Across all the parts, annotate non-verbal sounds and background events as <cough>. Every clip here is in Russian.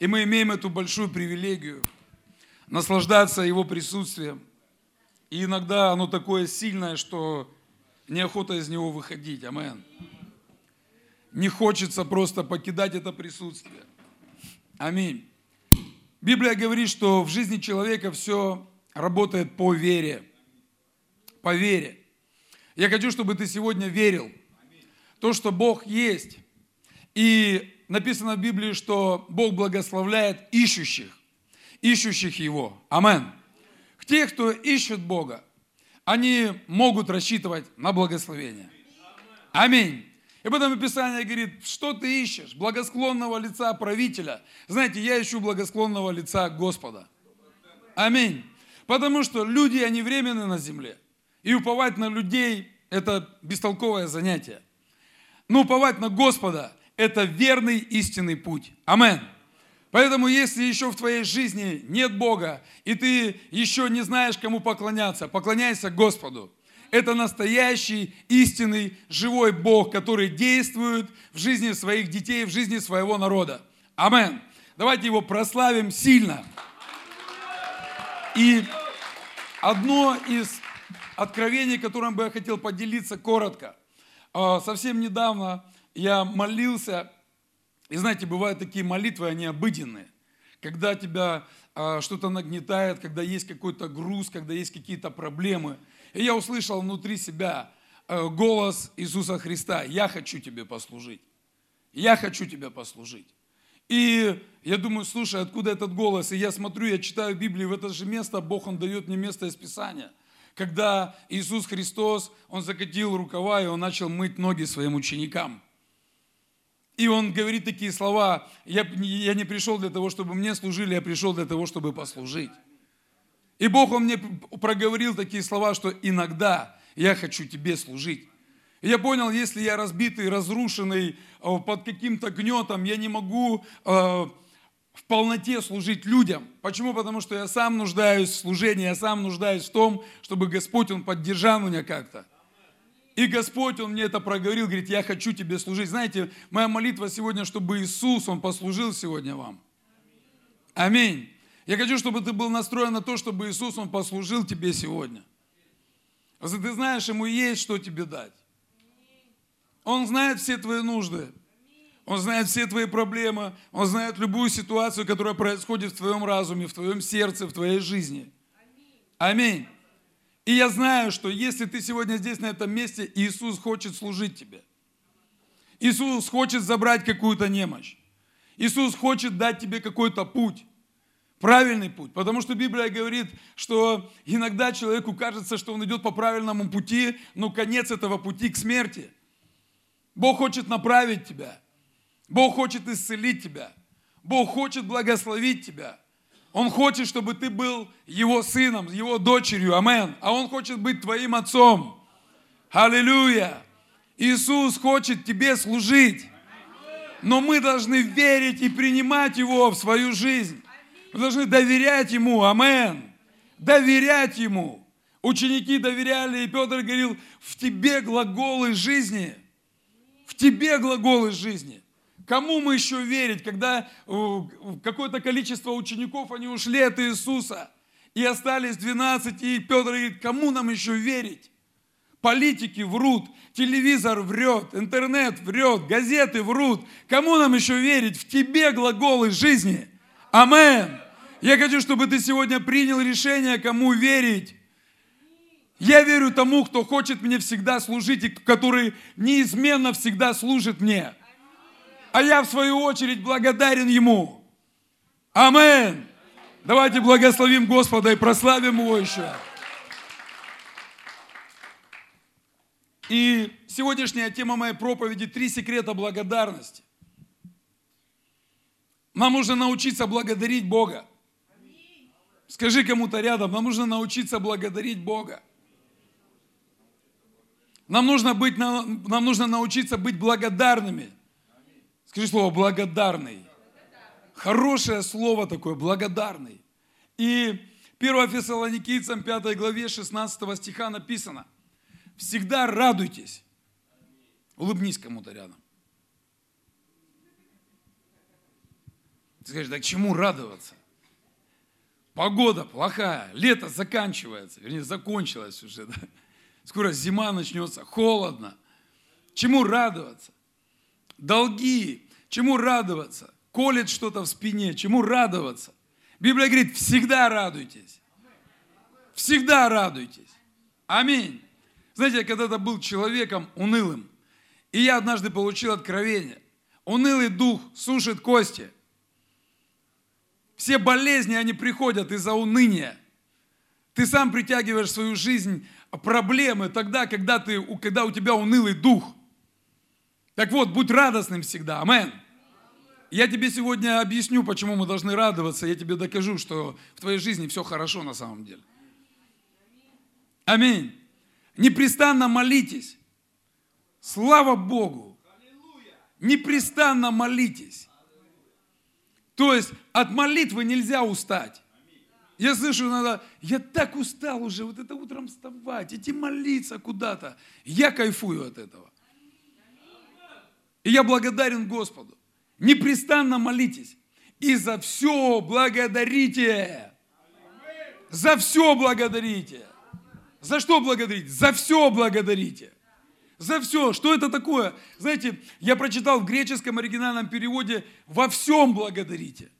И мы имеем эту большую привилегию наслаждаться Его присутствием. И иногда оно такое сильное, что неохота из него выходить. Амен. Не хочется просто покидать это присутствие. Аминь. Библия говорит, что в жизни человека все работает по вере. По вере. Я хочу, чтобы ты сегодня верил. То, что Бог есть. И написано в Библии, что Бог благословляет ищущих. Ищущих Его. Амен. Те, кто ищет Бога, они могут рассчитывать на благословение. Аминь. И потом Писание говорит, что ты ищешь? Благосклонного лица правителя. Знаете, я ищу благосклонного лица Господа. Аминь. Потому что люди, они временны на земле. И уповать на людей – это бестолковое занятие. Но уповать на Господа – это верный истинный путь. Аминь. Поэтому, если еще в твоей жизни нет Бога, и ты еще не знаешь, кому поклоняться, поклоняйся Господу это настоящий, истинный, живой Бог, который действует в жизни своих детей, в жизни своего народа. Амен. Давайте его прославим сильно. И одно из откровений, которым бы я хотел поделиться коротко. А, совсем недавно я молился, и знаете, бывают такие молитвы, они обыденные, когда тебя а, что-то нагнетает, когда есть какой-то груз, когда есть какие-то проблемы – и я услышал внутри себя э, голос Иисуса Христа. Я хочу тебе послужить. Я хочу тебе послужить. И я думаю, слушай, откуда этот голос? И я смотрю, я читаю Библию, в это же место Бог, Он дает мне место из Писания. Когда Иисус Христос, Он закатил рукава, и Он начал мыть ноги своим ученикам. И Он говорит такие слова, я, я не пришел для того, чтобы мне служили, я пришел для того, чтобы послужить. И Бог, Он мне проговорил такие слова, что иногда я хочу тебе служить. И я понял, если я разбитый, разрушенный, э, под каким-то гнетом, я не могу э, в полноте служить людям. Почему? Потому что я сам нуждаюсь в служении, я сам нуждаюсь в том, чтобы Господь, Он поддержал меня как-то. И Господь, Он мне это проговорил, говорит, я хочу тебе служить. Знаете, моя молитва сегодня, чтобы Иисус, Он послужил сегодня вам. Аминь. Я хочу, чтобы ты был настроен на то, чтобы Иисус, Он послужил тебе сегодня. Если ты знаешь, Ему есть что тебе дать. Он знает все твои нужды. Он знает все твои проблемы. Он знает любую ситуацию, которая происходит в твоем разуме, в твоем сердце, в твоей жизни. Аминь. И я знаю, что если ты сегодня здесь, на этом месте, Иисус хочет служить тебе. Иисус хочет забрать какую-то немощь. Иисус хочет дать тебе какой-то путь правильный путь. Потому что Библия говорит, что иногда человеку кажется, что он идет по правильному пути, но конец этого пути к смерти. Бог хочет направить тебя. Бог хочет исцелить тебя. Бог хочет благословить тебя. Он хочет, чтобы ты был его сыном, его дочерью. Амен. А он хочет быть твоим отцом. Аллилуйя. Иисус хочет тебе служить. Но мы должны верить и принимать его в свою жизнь. Мы должны доверять Ему. Амен. Доверять Ему. Ученики доверяли, и Петр говорил, в тебе глаголы жизни. В тебе глаголы жизни. Кому мы еще верить, когда э, какое-то количество учеников, они ушли от Иисуса, и остались 12, и Петр говорит, кому нам еще верить? Политики врут, телевизор врет, интернет врет, газеты врут. Кому нам еще верить? В тебе глаголы жизни. Амен. Я хочу, чтобы ты сегодня принял решение, кому верить. Я верю тому, кто хочет мне всегда служить, и который неизменно всегда служит мне. А я, в свою очередь, благодарен Ему. Амен. Давайте благословим Господа и прославим Его еще. И сегодняшняя тема моей проповеди – три секрета благодарности. Нам нужно научиться благодарить Бога. Скажи кому-то рядом, нам нужно научиться благодарить Бога. Нам нужно, быть, нам нужно научиться быть благодарными. Скажи слово благодарный. Хорошее слово такое, благодарный. И 1 Фессалоникийцам 5 главе 16 стиха написано, всегда радуйтесь. Улыбнись кому-то рядом. Ты скажешь, да чему радоваться? Погода плохая, лето заканчивается, вернее, закончилось уже. Да? Скоро зима начнется, холодно. Чему радоваться? Долги, чему радоваться? Колет что-то в спине, чему радоваться? Библия говорит, всегда радуйтесь. Всегда радуйтесь. Аминь. Знаете, я когда-то был человеком унылым, и я однажды получил откровение. Унылый дух сушит кости. Все болезни, они приходят из-за уныния. Ты сам притягиваешь в свою жизнь проблемы тогда, когда, ты, когда у тебя унылый дух. Так вот, будь радостным всегда. Амен. Я тебе сегодня объясню, почему мы должны радоваться. Я тебе докажу, что в твоей жизни все хорошо на самом деле. Аминь. Непрестанно молитесь. Слава Богу. Непрестанно молитесь. То есть от молитвы нельзя устать. Я слышу иногда, я так устал уже, вот это утром вставать, идти молиться куда-то. Я кайфую от этого. И я благодарен Господу. Непрестанно молитесь. И за все благодарите. За все благодарите. За что благодарите? За все благодарите. За все. Что это такое? Знаете, я прочитал в греческом оригинальном переводе «во всем благодарите».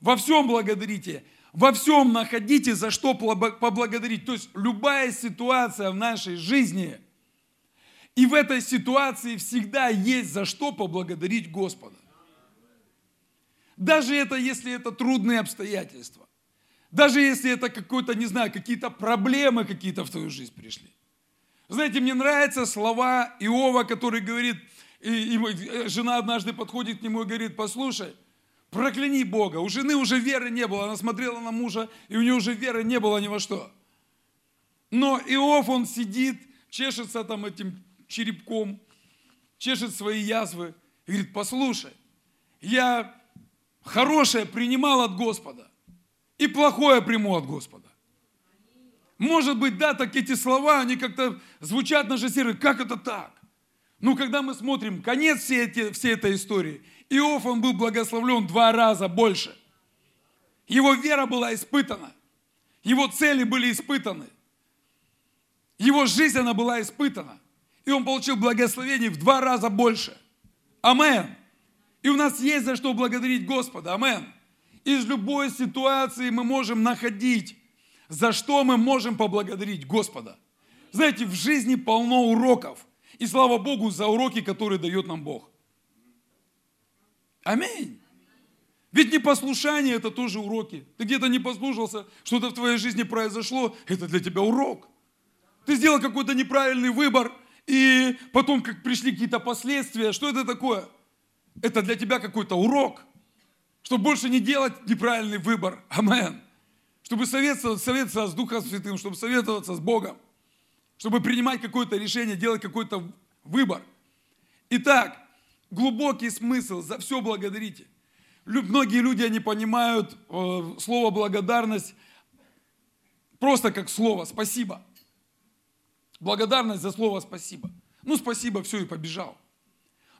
Во всем благодарите. Во всем находите, за что поблагодарить. То есть любая ситуация в нашей жизни, и в этой ситуации всегда есть за что поблагодарить Господа. Даже это, если это трудные обстоятельства. Даже если это какой-то, не знаю, какие-то проблемы какие-то в твою жизнь пришли. Знаете, мне нравятся слова Иова, который говорит, и, и жена однажды подходит к нему и говорит, послушай, прокляни Бога. У жены уже веры не было, она смотрела на мужа, и у нее уже веры не было ни во что. Но Иов, он сидит, чешется там этим черепком, чешет свои язвы, и говорит, послушай, я хорошее принимал от Господа, и плохое приму от Господа. Может быть, да, так эти слова, они как-то звучат на сердце. Как это так? Ну, когда мы смотрим конец всей, эти, всей этой истории, Иов, он был благословлен два раза больше. Его вера была испытана. Его цели были испытаны. Его жизнь, она была испытана. И он получил благословение в два раза больше. Амен. И у нас есть за что благодарить Господа. Амен. Из любой ситуации мы можем находить, за что мы можем поблагодарить Господа. Знаете, в жизни полно уроков. И слава Богу за уроки, которые дает нам Бог. Аминь. Ведь непослушание – это тоже уроки. Ты где-то не послушался, что-то в твоей жизни произошло, это для тебя урок. Ты сделал какой-то неправильный выбор, и потом как пришли какие-то последствия. Что это такое? Это для тебя какой-то урок, чтобы больше не делать неправильный выбор. Амен. Чтобы советоваться, советоваться с Духом Святым, чтобы советоваться с Богом чтобы принимать какое-то решение, делать какой-то выбор. Итак, глубокий смысл, за все благодарите. Многие люди, они понимают э, слово благодарность просто как слово «спасибо». Благодарность за слово «спасибо». Ну, спасибо, все, и побежал.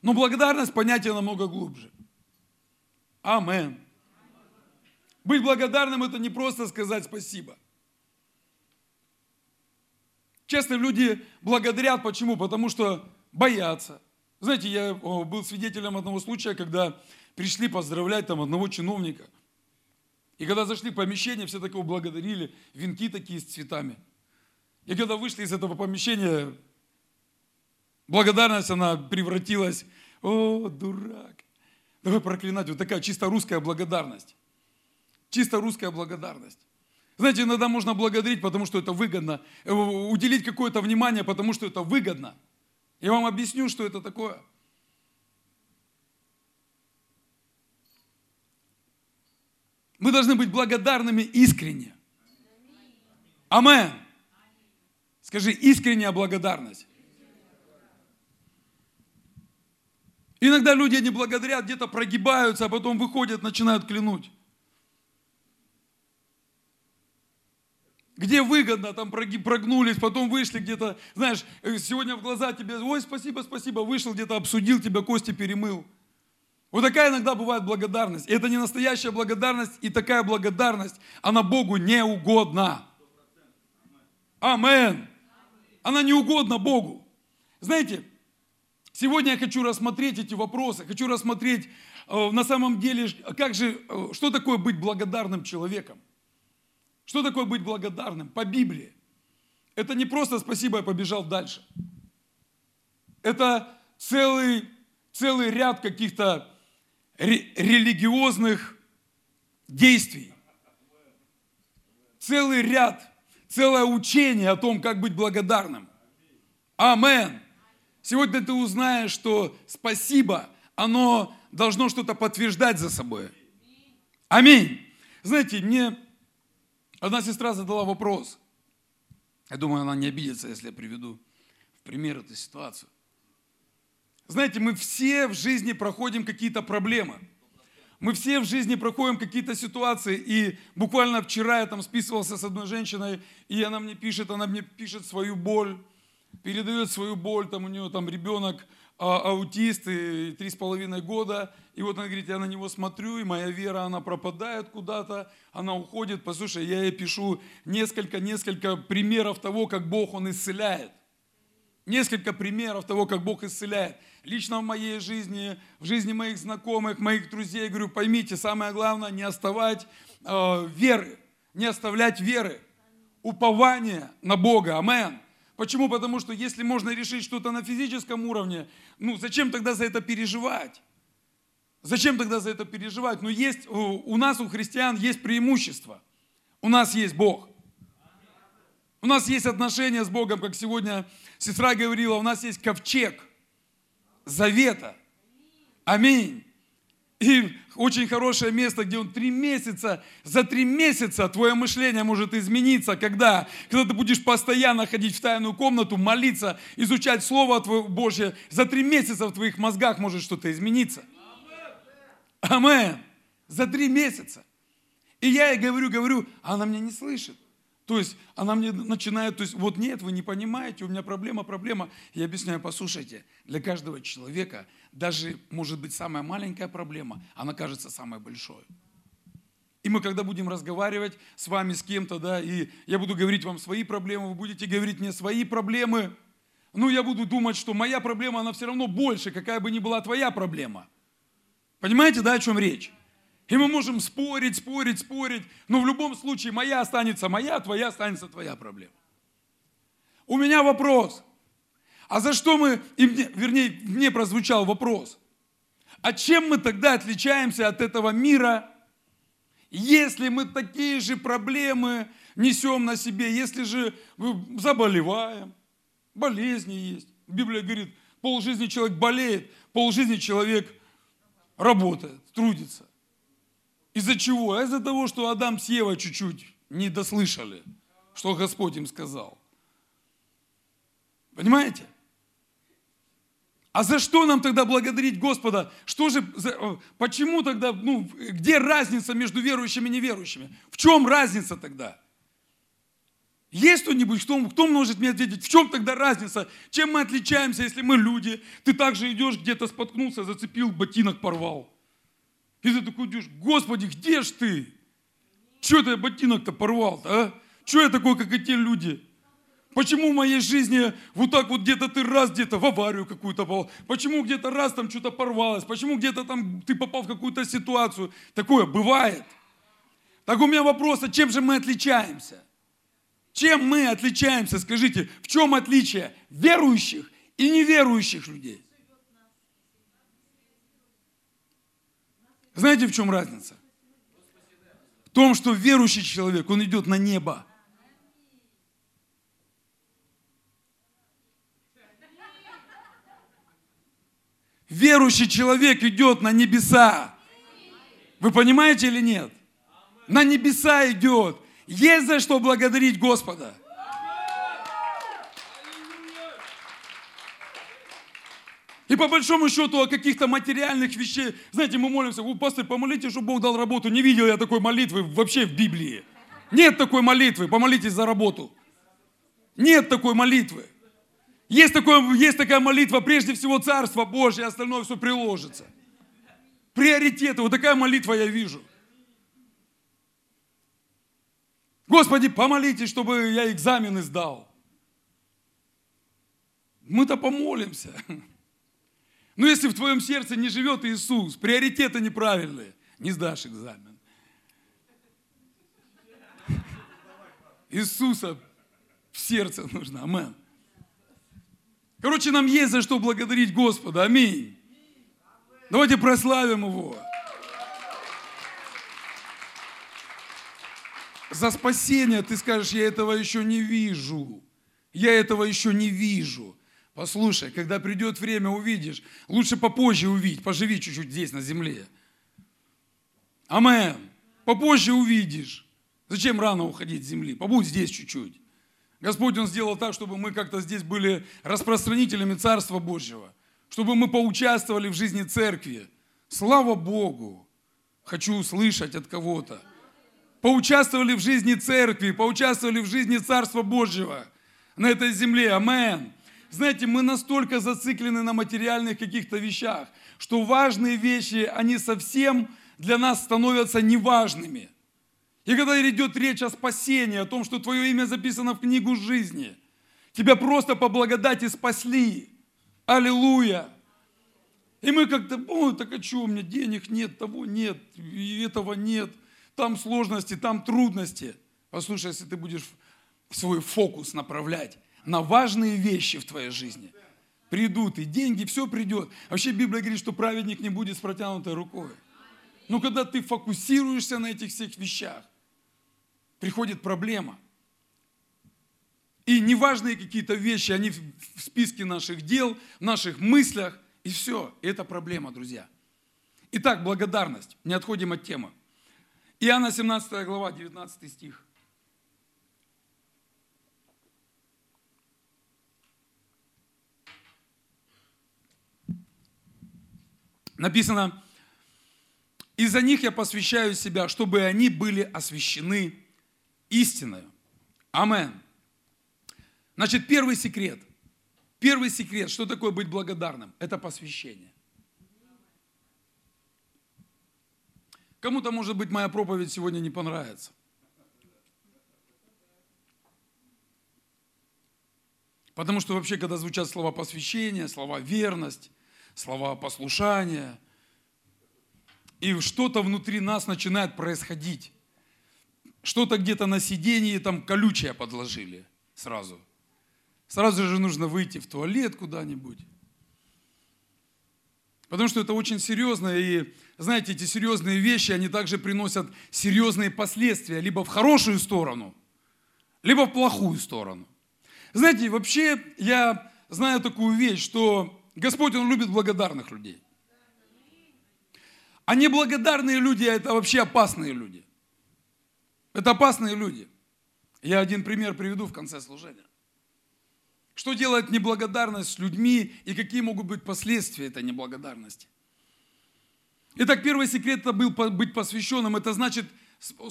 Но благодарность понятие намного глубже. Амен. Быть благодарным – это не просто сказать спасибо – Честно, люди благодарят. Почему? Потому что боятся. Знаете, я был свидетелем одного случая, когда пришли поздравлять там одного чиновника. И когда зашли в помещение, все такого благодарили, венки такие с цветами. И когда вышли из этого помещения, благодарность, она превратилась, о, дурак. Давай проклинать, вот такая чисто русская благодарность. Чисто русская благодарность. Знаете, иногда можно благодарить, потому что это выгодно, э, уделить какое-то внимание, потому что это выгодно. Я вам объясню, что это такое. Мы должны быть благодарными искренне. Амен. Скажи, искренняя благодарность. Иногда люди не благодарят, где-то прогибаются, а потом выходят, начинают клянуть. где выгодно, там прогнулись, потом вышли где-то, знаешь, э, сегодня в глаза тебе, ой, спасибо, спасибо, вышел где-то, обсудил тебя, кости перемыл. Вот такая иногда бывает благодарность. И это не настоящая благодарность, и такая благодарность, она Богу не угодна. Амен. Она не угодна Богу. Знаете, сегодня я хочу рассмотреть эти вопросы, хочу рассмотреть э, на самом деле, как же, э, что такое быть благодарным человеком. Что такое быть благодарным по Библии? Это не просто спасибо, я побежал дальше. Это целый, целый ряд каких-то религиозных действий. Целый ряд, целое учение о том, как быть благодарным. Амен. Сегодня ты узнаешь, что спасибо, оно должно что-то подтверждать за собой. Аминь. Знаете, мне одна сестра задала вопрос. Я думаю, она не обидится, если я приведу в пример эту ситуацию. Знаете, мы все в жизни проходим какие-то проблемы. Мы все в жизни проходим какие-то ситуации. И буквально вчера я там списывался с одной женщиной, и она мне пишет, она мне пишет свою боль, передает свою боль, там у нее там ребенок а, аутист, и три с половиной года. И вот она говорит, я на него смотрю, и моя вера, она пропадает куда-то, она уходит. Послушай, я ей пишу несколько-несколько примеров того, как Бог, Он исцеляет. Несколько примеров того, как Бог исцеляет лично в моей жизни, в жизни моих знакомых, моих друзей. Говорю, поймите, самое главное не оставать э, веры, не оставлять веры, упование на Бога. Амен. Почему? Потому что если можно решить что-то на физическом уровне, ну зачем тогда за это переживать? Зачем тогда за это переживать? Но есть, у нас, у христиан, есть преимущество. У нас есть Бог. У нас есть отношения с Богом, как сегодня сестра говорила, у нас есть ковчег завета. Аминь. И очень хорошее место, где он три месяца, за три месяца твое мышление может измениться, когда, когда ты будешь постоянно ходить в тайную комнату, молиться, изучать Слово Божье, за три месяца в твоих мозгах может что-то измениться. Амен. За три месяца. И я ей говорю, говорю, а она меня не слышит. То есть она мне начинает, то есть вот нет, вы не понимаете, у меня проблема, проблема. Я объясняю, послушайте, для каждого человека даже может быть самая маленькая проблема, она кажется самой большой. И мы когда будем разговаривать с вами, с кем-то, да, и я буду говорить вам свои проблемы, вы будете говорить мне свои проблемы, ну, я буду думать, что моя проблема, она все равно больше, какая бы ни была твоя проблема. Понимаете, да, о чем речь? И мы можем спорить, спорить, спорить, но в любом случае моя останется моя, твоя останется твоя проблема. У меня вопрос. А за что мы, и мне, вернее, мне прозвучал вопрос. А чем мы тогда отличаемся от этого мира, если мы такие же проблемы несем на себе, если же заболеваем, болезни есть. Библия говорит, полжизни человек болеет, полжизни человек работает, трудится. Из-за чего? А из-за того, что Адам с Евой чуть-чуть не дослышали, что Господь им сказал. Понимаете? А за что нам тогда благодарить Господа? Что же, за, почему тогда, ну, где разница между верующими и неверующими? В чем разница тогда? Есть кто-нибудь, кто, кто может мне ответить, в чем тогда разница? Чем мы отличаемся, если мы люди? Ты также идешь, где-то споткнулся, зацепил, ботинок порвал. И ты такой идешь, Господи, где ж ты? Чего ты ботинок-то порвал-то, а? Чего я такой, как эти люди? Почему в моей жизни вот так вот где-то ты раз где-то в аварию какую-то попал? Почему где-то раз там что-то порвалось? Почему где-то там ты попал в какую-то ситуацию? Такое бывает. Так у меня вопрос, а чем же мы отличаемся? Чем мы отличаемся, скажите, в чем отличие верующих и неверующих людей? Знаете, в чем разница? В том, что верующий человек, он идет на небо. Верующий человек идет на небеса. Вы понимаете или нет? На небеса идет. Есть за что благодарить Господа. И по большому счету о каких-то материальных вещах, знаете, мы молимся, пастор, помолитесь, чтобы Бог дал работу. Не видел я такой молитвы вообще в Библии. Нет такой молитвы, помолитесь за работу. Нет такой молитвы. Есть, такое, есть такая молитва, прежде всего Царство Божье, остальное все приложится. Приоритеты. Вот такая молитва я вижу. Господи, помолитесь, чтобы я экзамены сдал. Мы-то помолимся. Но если в твоем сердце не живет Иисус, приоритеты неправильные, не сдашь экзамен. Иисуса в сердце нужно. Амен. Короче, нам есть за что благодарить Господа. Аминь. Давайте прославим Его. За спасение ты скажешь, я этого еще не вижу. Я этого еще не вижу. Послушай, когда придет время, увидишь. Лучше попозже увидеть, поживи чуть-чуть здесь, на земле. Амен. Попозже увидишь. Зачем рано уходить с земли? Побудь здесь чуть-чуть. Господь, Он сделал так, чтобы мы как-то здесь были распространителями Царства Божьего, чтобы мы поучаствовали в жизни церкви. Слава Богу! Хочу услышать от кого-то. Поучаствовали в жизни церкви, поучаствовали в жизни Царства Божьего на этой земле. Амен. Знаете, мы настолько зациклены на материальных каких-то вещах, что важные вещи, они совсем для нас становятся неважными – и когда идет речь о спасении, о том, что твое имя записано в книгу жизни, тебя просто по благодати спасли. Аллилуйя. И мы как-то, ой, так а что, у меня денег нет, того нет, и этого нет, там сложности, там трудности. Послушай, если ты будешь свой фокус направлять на важные вещи в твоей жизни, придут и деньги, все придет. Вообще Библия говорит, что праведник не будет с протянутой рукой. Но когда ты фокусируешься на этих всех вещах, приходит проблема. И неважные какие-то вещи, они в списке наших дел, в наших мыслях, и все. это проблема, друзья. Итак, благодарность. Не отходим от темы. Иоанна 17 глава, 19 стих. Написано, «Из-за них я посвящаю себя, чтобы они были освящены истиною. Амен. Значит, первый секрет. Первый секрет, что такое быть благодарным? Это посвящение. Кому-то, может быть, моя проповедь сегодня не понравится. Потому что вообще, когда звучат слова посвящения, слова верность, слова послушания, и что-то внутри нас начинает происходить что-то где-то на сиденье, там колючее подложили сразу. Сразу же нужно выйти в туалет куда-нибудь. Потому что это очень серьезно, и знаете, эти серьезные вещи, они также приносят серьезные последствия, либо в хорошую сторону, либо в плохую сторону. Знаете, вообще я знаю такую вещь, что Господь, Он любит благодарных людей. А неблагодарные люди – это вообще опасные люди. Это опасные люди. Я один пример приведу в конце служения. Что делает неблагодарность с людьми и какие могут быть последствия этой неблагодарности? Итак, первый секрет это был быть посвященным. Это значит,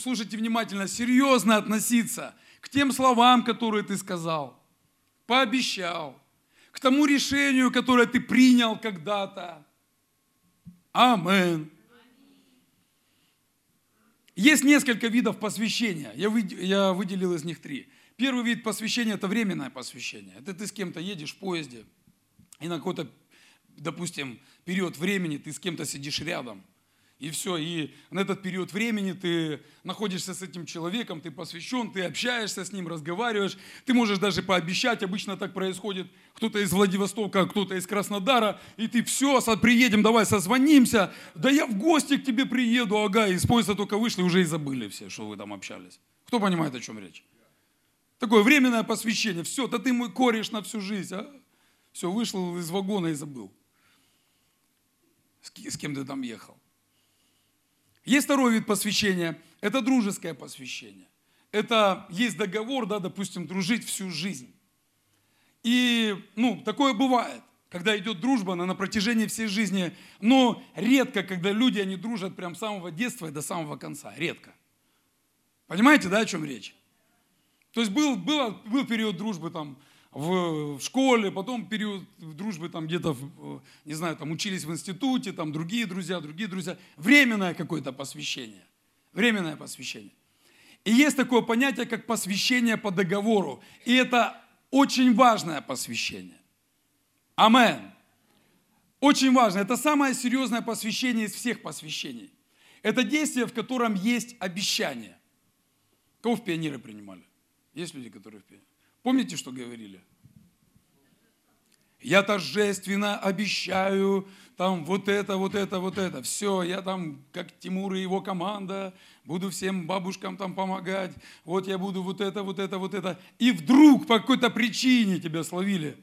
слушайте внимательно, серьезно относиться к тем словам, которые ты сказал, пообещал, к тому решению, которое ты принял когда-то. Аминь. Есть несколько видов посвящения. Я, выделил из них три. Первый вид посвящения – это временное посвящение. Это ты с кем-то едешь в поезде, и на какой-то, допустим, период времени ты с кем-то сидишь рядом – и все, и на этот период времени ты находишься с этим человеком, ты посвящен, ты общаешься с ним, разговариваешь. Ты можешь даже пообещать, обычно так происходит, кто-то из Владивостока, кто-то из Краснодара, и ты все, приедем, давай созвонимся. Да я в гости к тебе приеду, ага, из поезда только вышли, уже и забыли все, что вы там общались. Кто понимает, о чем речь? Такое временное посвящение. Все, да ты мой кореш на всю жизнь. А? Все, вышел из вагона и забыл. С кем ты там ехал. Есть второй вид посвящения, это дружеское посвящение. Это есть договор, да, допустим, дружить всю жизнь. И, ну, такое бывает, когда идет дружба на, на протяжении всей жизни, но редко, когда люди, они дружат прям с самого детства и до самого конца, редко. Понимаете, да, о чем речь? То есть был, был, был период дружбы там в, в школе, потом период дружбы там где-то, в, не знаю, там учились в институте, там другие друзья, другие друзья. Временное какое-то посвящение. Временное посвящение. И есть такое понятие, как посвящение по договору. И это очень важное посвящение. Амен. Очень важно. Это самое серьезное посвящение из всех посвящений. Это действие, в котором есть обещание. Кого в пионеры принимали? Есть люди, которые в пионеры? Помните, что говорили? Я торжественно обещаю там вот это, вот это, вот это. Все, я там, как Тимур и его команда, буду всем бабушкам там помогать. Вот я буду вот это, вот это, вот это. И вдруг по какой-то причине тебя словили.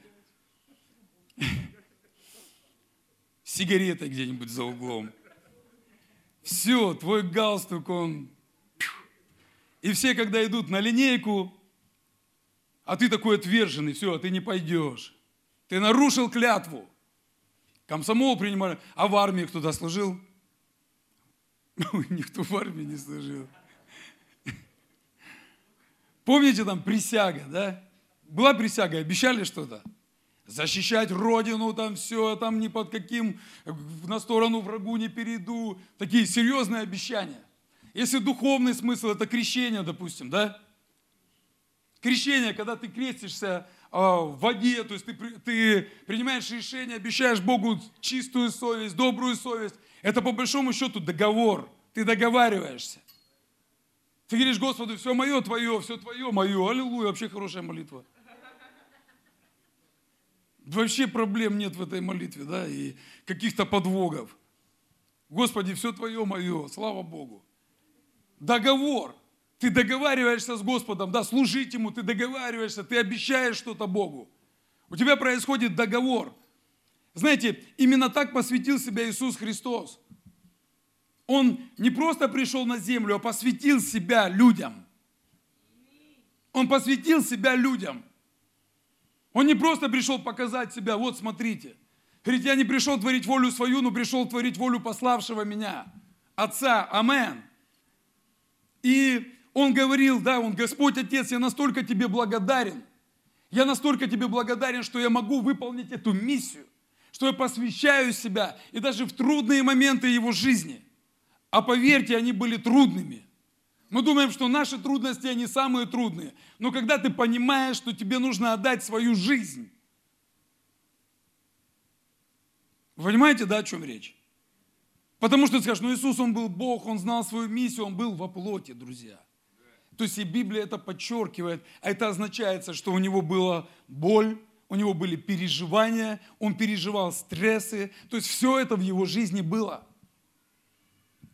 Сигаретой где-нибудь за углом. Все, твой галстук, он... И все, когда идут на линейку, а ты такой отверженный, все, ты не пойдешь. Ты нарушил клятву. Комсомол принимали. А в армии кто-то служил? <laughs> Никто в армии не служил. <laughs> Помните там присяга, да? Была присяга, обещали что-то? Защищать Родину, там все, там ни под каким, на сторону врагу не перейду. Такие серьезные обещания. Если духовный смысл, это крещение, допустим, да? Крещение, когда ты крестишься а, в воде, то есть ты, ты принимаешь решение, обещаешь Богу чистую совесть, добрую совесть. Это по большому счету договор. Ты договариваешься. Ты говоришь Господу, все мое, твое, все твое, мое. Аллилуйя, вообще хорошая молитва. Вообще проблем нет в этой молитве, да, и каких-то подвогов. Господи, все твое, мое, слава Богу. Договор. Ты договариваешься с Господом, да, служить Ему, ты договариваешься, ты обещаешь что-то Богу. У тебя происходит договор. Знаете, именно так посвятил себя Иисус Христос. Он не просто пришел на землю, а посвятил себя людям. Он посвятил себя людям. Он не просто пришел показать себя, вот смотрите. Говорит, я не пришел творить волю свою, но пришел творить волю пославшего меня. Отца, амен. И он говорил, да, он, Господь Отец, я настолько тебе благодарен. Я настолько тебе благодарен, что я могу выполнить эту миссию, что я посвящаю себя и даже в трудные моменты его жизни. А поверьте, они были трудными. Мы думаем, что наши трудности, они самые трудные. Но когда ты понимаешь, что тебе нужно отдать свою жизнь, вы понимаете, да, о чем речь? Потому что ты скажешь, ну Иисус, Он был Бог, Он знал свою миссию, Он был во плоти, друзья. То есть и Библия это подчеркивает. А это означает, что у него была боль, у него были переживания, он переживал стрессы. То есть все это в его жизни было.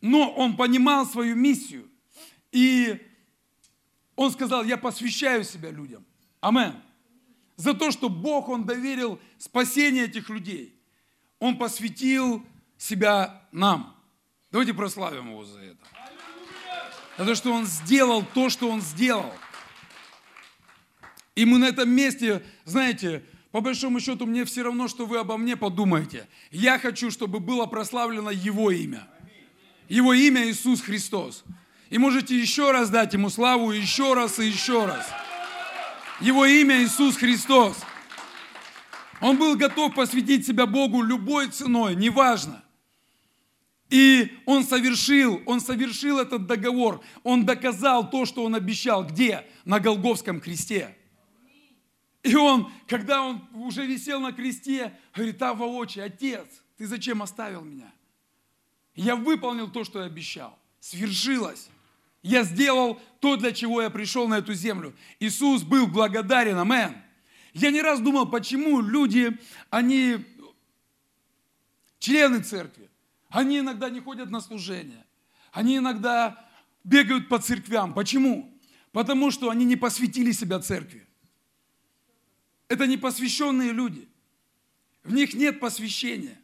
Но он понимал свою миссию. И он сказал, я посвящаю себя людям. Амен. За то, что Бог, Он доверил спасение этих людей. Он посвятил себя нам. Давайте прославим Его за это. То, что Он сделал то, что Он сделал. И мы на этом месте, знаете, по большому счету, мне все равно, что вы обо мне подумаете. Я хочу, чтобы было прославлено Его имя. Его имя Иисус Христос. И можете еще раз дать Ему славу, еще раз и еще раз. Его имя Иисус Христос. Он был готов посвятить себя Богу любой ценой, неважно. И он совершил, он совершил этот договор. Он доказал то, что он обещал. Где? На Голговском кресте. И он, когда он уже висел на кресте, говорит, а воочию, отец, ты зачем оставил меня? Я выполнил то, что я обещал. Свершилось. Я сделал то, для чего я пришел на эту землю. Иисус был благодарен, амен. Я не раз думал, почему люди, они члены церкви, они иногда не ходят на служение. Они иногда бегают по церквям. Почему? Потому что они не посвятили себя церкви. Это не посвященные люди. В них нет посвящения.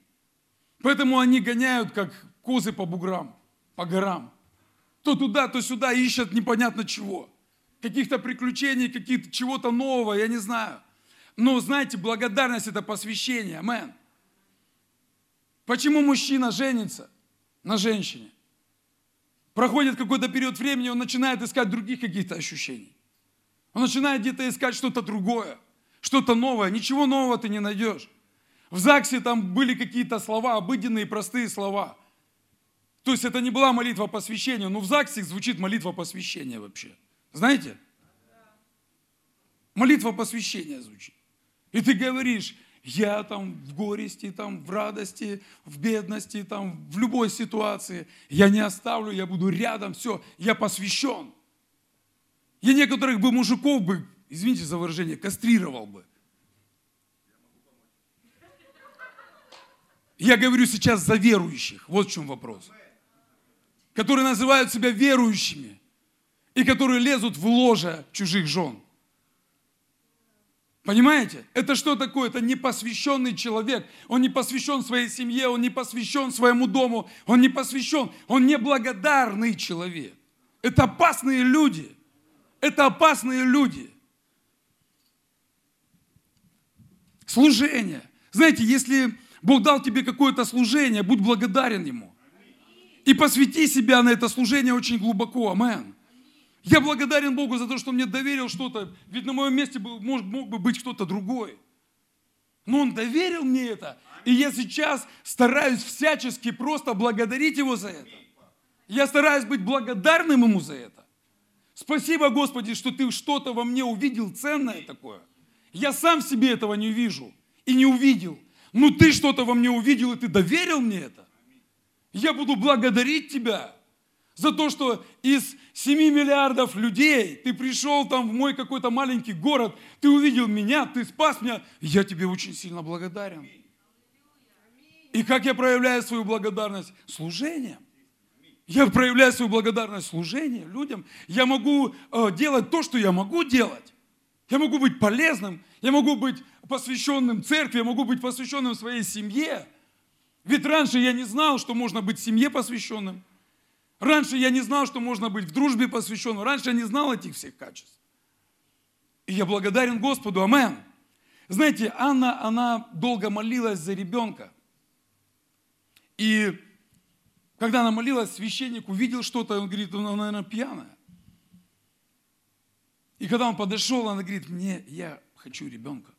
Поэтому они гоняют, как козы по буграм, по горам. То туда, то сюда ищут непонятно чего. Каких-то приключений, каких-то чего-то нового, я не знаю. Но знаете, благодарность это посвящение. Амен. Почему мужчина женится на женщине? Проходит какой-то период времени, он начинает искать других каких-то ощущений. Он начинает где-то искать что-то другое, что-то новое. Ничего нового ты не найдешь. В ЗАГСе там были какие-то слова, обыденные, простые слова. То есть это не была молитва посвящения, но в ЗАГСе звучит молитва посвящения вообще. Знаете? Молитва посвящения звучит. И ты говоришь, я там в горести, там в радости, в бедности, там в любой ситуации, я не оставлю, я буду рядом, все, я посвящен. Я некоторых бы мужиков бы, извините за выражение, кастрировал бы. Я говорю сейчас за верующих, вот в чем вопрос. Которые называют себя верующими и которые лезут в ложе чужих жен. Понимаете? Это что такое? Это непосвященный человек. Он не посвящен своей семье, он не посвящен своему дому, он не посвящен, он неблагодарный человек. Это опасные люди. Это опасные люди. Служение. Знаете, если Бог дал тебе какое-то служение, будь благодарен Ему. И посвяти себя на это служение очень глубоко. Амен. Я благодарен Богу за то, что мне доверил что-то. Ведь на моем месте был, мог, мог бы быть кто-то другой. Но Он доверил мне это. И я сейчас стараюсь всячески просто благодарить Его за это. Я стараюсь быть благодарным Ему за это. Спасибо, Господи, что Ты что-то во мне увидел ценное такое. Я сам себе этого не вижу и не увидел. Но Ты что-то во мне увидел, и Ты доверил мне это. Я буду благодарить Тебя за то, что из 7 миллиардов людей ты пришел там в мой какой-то маленький город, ты увидел меня, ты спас меня. Я тебе очень сильно благодарен. И как я проявляю свою благодарность? Служением. Я проявляю свою благодарность служением людям. Я могу э, делать то, что я могу делать. Я могу быть полезным, я могу быть посвященным церкви, я могу быть посвященным своей семье. Ведь раньше я не знал, что можно быть семье посвященным. Раньше я не знал, что можно быть в дружбе посвященным. Раньше я не знал этих всех качеств. И я благодарен Господу. Амен. Знаете, Анна, она долго молилась за ребенка. И когда она молилась, священник увидел что-то, он говорит, она, наверное, пьяная. И когда он подошел, она говорит, мне, я хочу ребенка.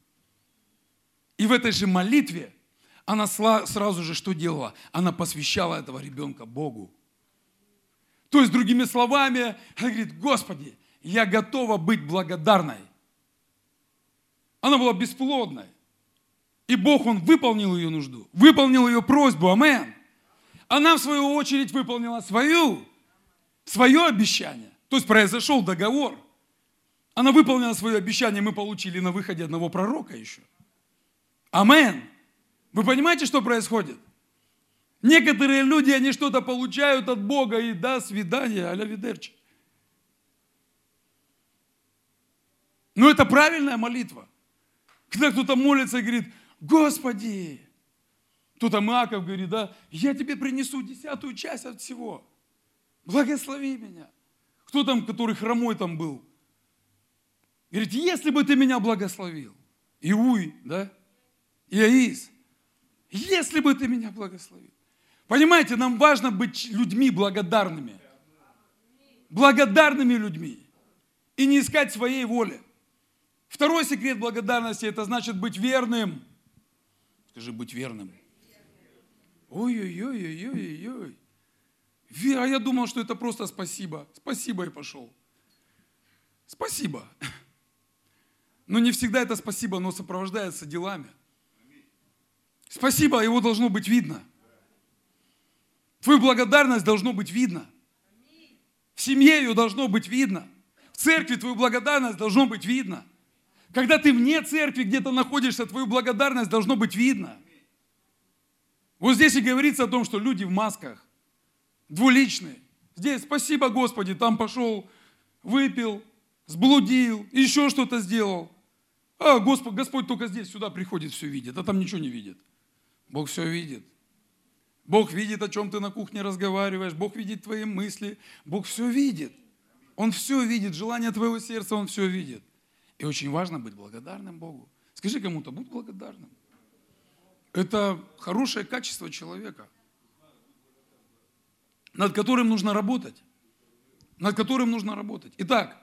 И в этой же молитве она сразу же что делала? Она посвящала этого ребенка Богу. То есть, другими словами, она говорит, Господи, я готова быть благодарной. Она была бесплодной. И Бог, Он выполнил ее нужду, выполнил ее просьбу, амен. Она, в свою очередь, выполнила свою, свое обещание. То есть, произошел договор. Она выполнила свое обещание, мы получили на выходе одного пророка еще. Амен. Вы понимаете, что происходит? Некоторые люди, они что-то получают от Бога и до свидания, аля. Но это правильная молитва. Когда кто-то молится и говорит, Господи, кто-то Маков говорит, да, я тебе принесу десятую часть от всего. Благослови меня. Кто там, который хромой там был? Говорит, если бы ты меня благословил, Иуй, да, Иаис, если бы ты меня благословил. Понимаете, нам важно быть людьми благодарными. Благодарными людьми. И не искать своей воли. Второй секрет благодарности – это значит быть верным. Скажи, быть верным. Ой-ой-ой-ой-ой-ой. А я думал, что это просто спасибо. Спасибо и пошел. Спасибо. <laughs> Но не всегда это спасибо, но сопровождается делами. Спасибо, его должно быть видно. Твою благодарность должно быть видно. В семье ее должно быть видно. В церкви твою благодарность должно быть видно. Когда ты вне церкви где-то находишься, твою благодарность должно быть видно. Вот здесь и говорится о том, что люди в масках, двуличные. Здесь спасибо Господи, там пошел, выпил, сблудил, еще что-то сделал. А Господь, Господь только здесь, сюда приходит, все видит, а там ничего не видит. Бог все видит. Бог видит, о чем ты на кухне разговариваешь, Бог видит твои мысли, Бог все видит. Он все видит, желание твоего сердца Он все видит. И очень важно быть благодарным Богу. Скажи кому-то, будь благодарным. Это хорошее качество человека, над которым нужно работать. Над которым нужно работать. Итак,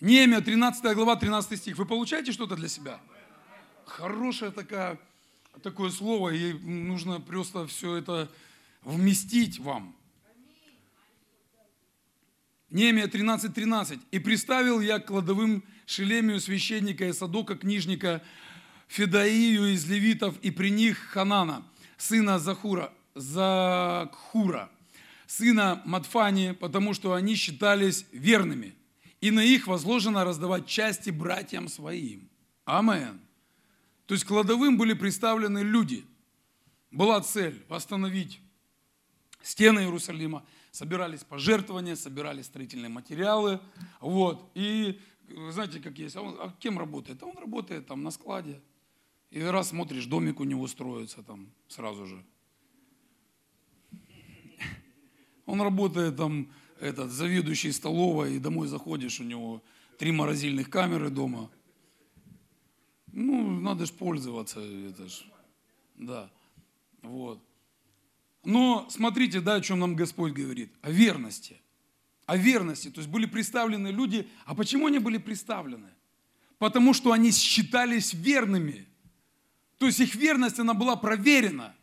Немия, 13 глава, 13 стих. Вы получаете что-то для себя? Хорошее такое, такое слово, и нужно просто все это вместить вам. Немия 13.13. 13. «И приставил я к кладовым Шелемию священника и Садока книжника Федаию из левитов, и при них Ханана, сына Захура, Закхура, сына Матфани, потому что они считались верными, и на их возложено раздавать части братьям своим. Амен. То есть кладовым были представлены люди. Была цель восстановить стены Иерусалима, собирались пожертвования, собирались строительные материалы. Вот. И знаете, как есть, а, он, а кем работает? А он работает там на складе. И раз смотришь, домик у него строится там сразу же. Он работает там, этот, заведующий столовой, и домой заходишь, у него три морозильных камеры дома. Ну, надо же пользоваться, это ж, да, вот. Но смотрите, да, о чем нам Господь говорит, о верности. О верности. То есть были представлены люди. А почему они были представлены? Потому что они считались верными. То есть их верность, она была проверена.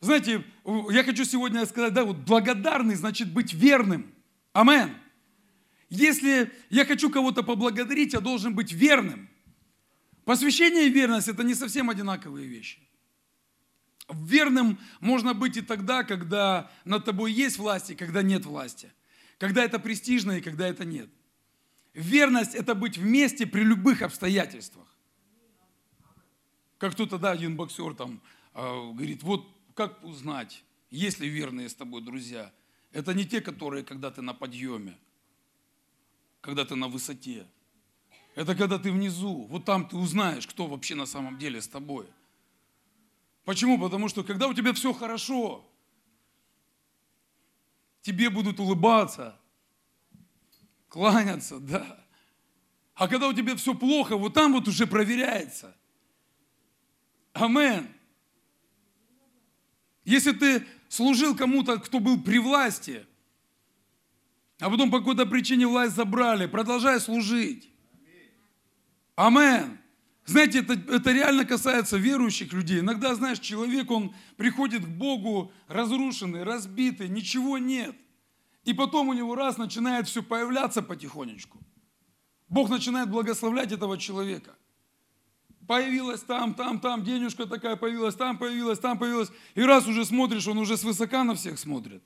Знаете, я хочу сегодня сказать, да, вот благодарный значит быть верным. Амен. Если я хочу кого-то поблагодарить, я должен быть верным. Посвящение и верность – это не совсем одинаковые вещи. Верным можно быть и тогда, когда над тобой есть власть и когда нет власти. Когда это престижно и когда это нет. Верность – это быть вместе при любых обстоятельствах. Как кто-то, да, один боксер там э, говорит, вот как узнать, есть ли верные с тобой друзья? Это не те, которые, когда ты на подъеме, когда ты на высоте. Это когда ты внизу. Вот там ты узнаешь, кто вообще на самом деле с тобой. Почему? Потому что когда у тебя все хорошо, тебе будут улыбаться, кланяться, да. А когда у тебя все плохо, вот там вот уже проверяется. Амен. Если ты служил кому-то, кто был при власти, а потом по какой-то причине власть забрали, продолжай служить. Амен. Знаете, это, это реально касается верующих людей. Иногда, знаешь, человек, он приходит к Богу разрушенный, разбитый, ничего нет. И потом у него раз начинает все появляться потихонечку. Бог начинает благословлять этого человека. Появилась там, там, там, денежка такая появилась, там появилась, там появилась. И раз уже смотришь, он уже свысока на всех смотрит.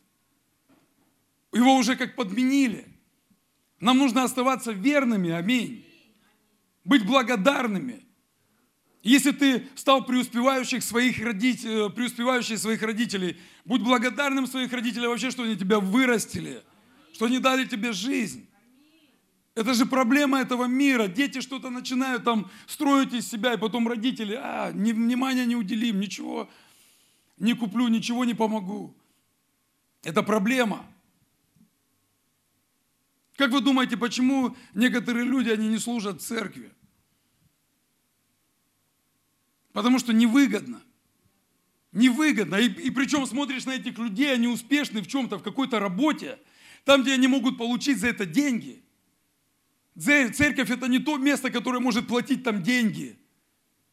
Его уже как подменили. Нам нужно оставаться верными, аминь. Быть благодарными. Если ты стал преуспевающих своих родителей, э, преуспевающий своих родителей, будь благодарным своих родителей вообще, что они тебя вырастили, что они дали тебе жизнь. Это же проблема этого мира. Дети что-то начинают там строить из себя, и потом родители, а, ни, внимания не уделим, ничего не куплю, ничего не помогу. Это проблема. Как вы думаете, почему некоторые люди, они не служат церкви? Потому что невыгодно. Невыгодно. И, и причем смотришь на этих людей, они успешны в чем-то, в какой-то работе, там, где они могут получить за это деньги. Церковь это не то место, которое может платить там деньги.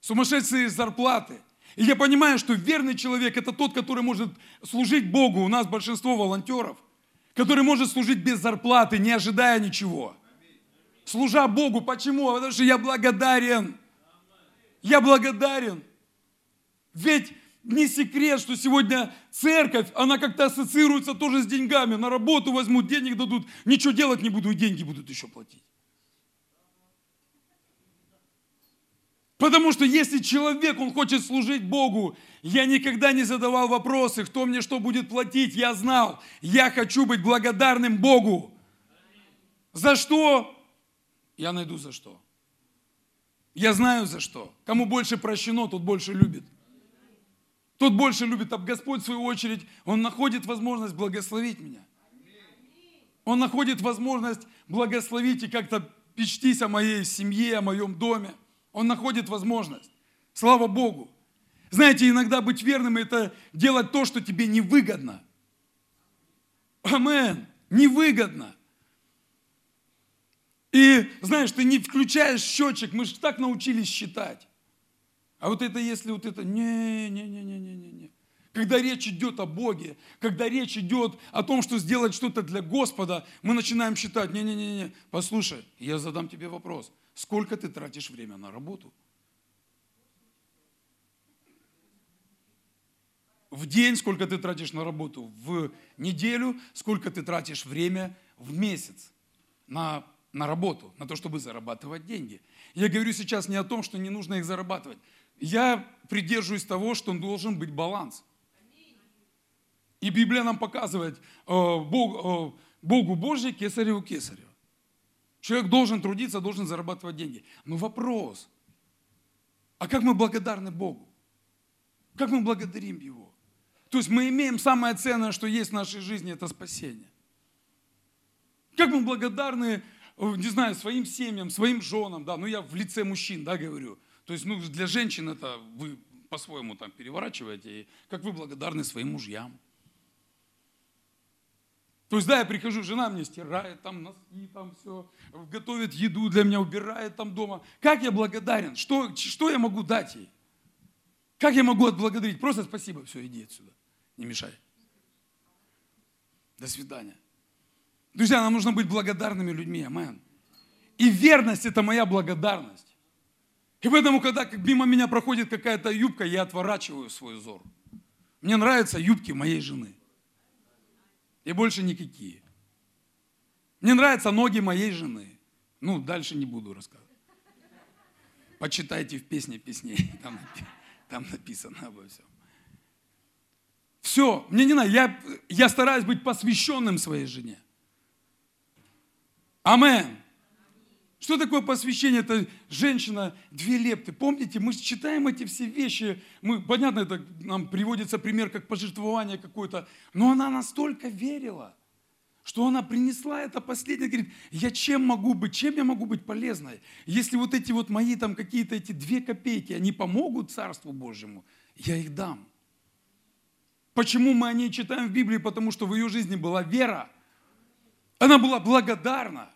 Сумасшедшие зарплаты. И я понимаю, что верный человек это тот, который может служить Богу. У нас большинство волонтеров, который может служить без зарплаты, не ожидая ничего. Служа Богу. Почему? Потому что я благодарен. Я благодарен. Ведь не секрет, что сегодня церковь, она как-то ассоциируется тоже с деньгами. На работу возьмут, денег дадут, ничего делать не буду, и деньги будут еще платить. Потому что если человек, он хочет служить Богу, я никогда не задавал вопросы, кто мне что будет платить. Я знал, я хочу быть благодарным Богу. За что? Я найду за что. Я знаю за что. Кому больше прощено, тот больше любит. Тот больше любит, а Господь, в свою очередь, Он находит возможность благословить меня. Он находит возможность благословить и как-то печтись о моей семье, о моем доме. Он находит возможность. Слава Богу. Знаете, иногда быть верным – это делать то, что тебе невыгодно. Амен. Невыгодно. И знаешь, ты не включаешь счетчик, мы же так научились считать. А вот это если вот это, не-не-не-не-не-не. Когда речь идет о Боге, когда речь идет о том, что сделать что-то для Господа, мы начинаем считать, не-не-не, послушай, я задам тебе вопрос, сколько ты тратишь время на работу? В день сколько ты тратишь на работу, в неделю сколько ты тратишь время в месяц на, на работу, на то, чтобы зарабатывать деньги. Я говорю сейчас не о том, что не нужно их зарабатывать. Я придерживаюсь того, что должен быть баланс – и Библия нам показывает, э, Бог, э, Богу Божий, кесареву кесарю. Человек должен трудиться, должен зарабатывать деньги. Но вопрос, а как мы благодарны Богу? Как мы благодарим Его? То есть мы имеем самое ценное, что есть в нашей жизни, это спасение. Как мы благодарны, э, не знаю, своим семьям, своим женам, да, ну я в лице мужчин, да, говорю. То есть, ну, для женщин это вы по-своему там переворачиваете, и как вы благодарны своим мужьям. То есть, да, я прихожу, жена мне стирает там носки, там все, готовит еду для меня, убирает там дома. Как я благодарен? Что, что я могу дать ей? Как я могу отблагодарить? Просто спасибо, все, иди отсюда, не мешай. До свидания. Друзья, нам нужно быть благодарными людьми, амен. И верность – это моя благодарность. И поэтому, когда мимо меня проходит какая-то юбка, я отворачиваю свой взор. Мне нравятся юбки моей жены. И больше никакие. Мне нравятся ноги моей жены. Ну, дальше не буду рассказывать. Почитайте в песне песней. <laughs> Там, там написано обо всем. Все, мне не надо, я, я стараюсь быть посвященным своей жене. Амен. Что такое посвящение? Это женщина, две лепты. Помните, мы читаем эти все вещи. Мы, понятно, это нам приводится пример как пожертвование какое-то. Но она настолько верила, что она принесла это последнее. Говорит, я чем могу быть, чем я могу быть полезной? Если вот эти вот мои там какие-то эти две копейки, они помогут Царству Божьему, я их дам. Почему мы о ней читаем в Библии? Потому что в ее жизни была вера. Она была благодарна.